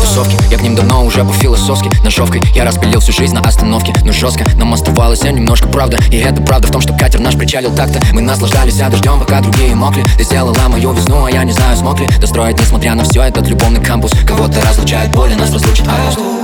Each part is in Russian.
Тусовки, я к ним давно уже был философски. Ножовкой я распилил всю жизнь на остановке. Но жестко нам оставалось я немножко правда. И это правда в том, что катер наш причалил так-то. Мы наслаждались а дождем, пока другие мокли. Ты сделала мою весну, а я не знаю смог ли. Достроить, несмотря на все, этот любовный кампус. Кого-то разлучает боль, нас разлучит август.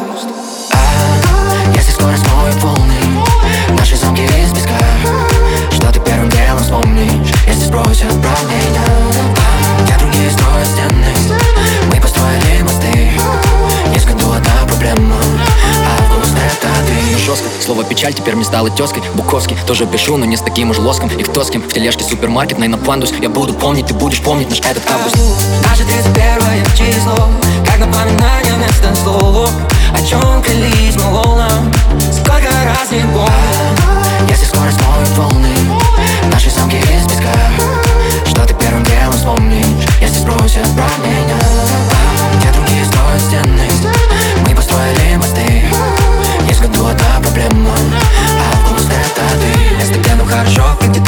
Слово печаль теперь мне стало тезкой Буковский, тоже пишу, но не с таким уж лоском. И кто с кем, в тележке супермаркет, на пандус Я буду помнить, ты будешь помнить наш этот август. Наше 31 число Как напоминание вместо слов О чем клялись мы волнам choque de